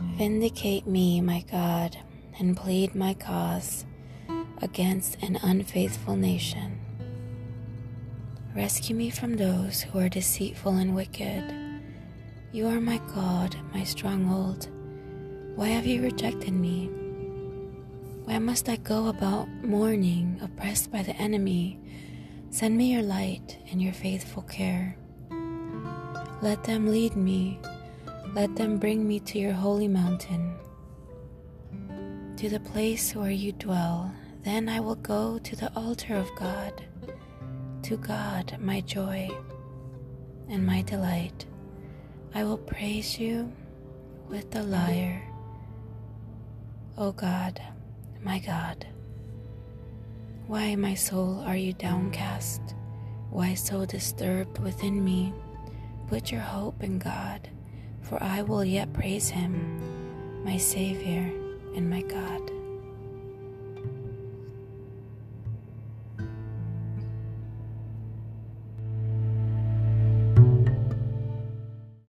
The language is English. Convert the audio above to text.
Vindicate me, my God, and plead my cause against an unfaithful nation. Rescue me from those who are deceitful and wicked. You are my God, my stronghold. Why have you rejected me? Why must I go about mourning, oppressed by the enemy? Send me your light and your faithful care. Let them lead me. Let them bring me to your holy mountain, to the place where you dwell. Then I will go to the altar of God, to God, my joy and my delight. I will praise you with the lyre. O God, my God. Why, my soul, are you downcast? Why so disturbed within me? Put your hope in God, for I will yet praise him, my Savior and my God.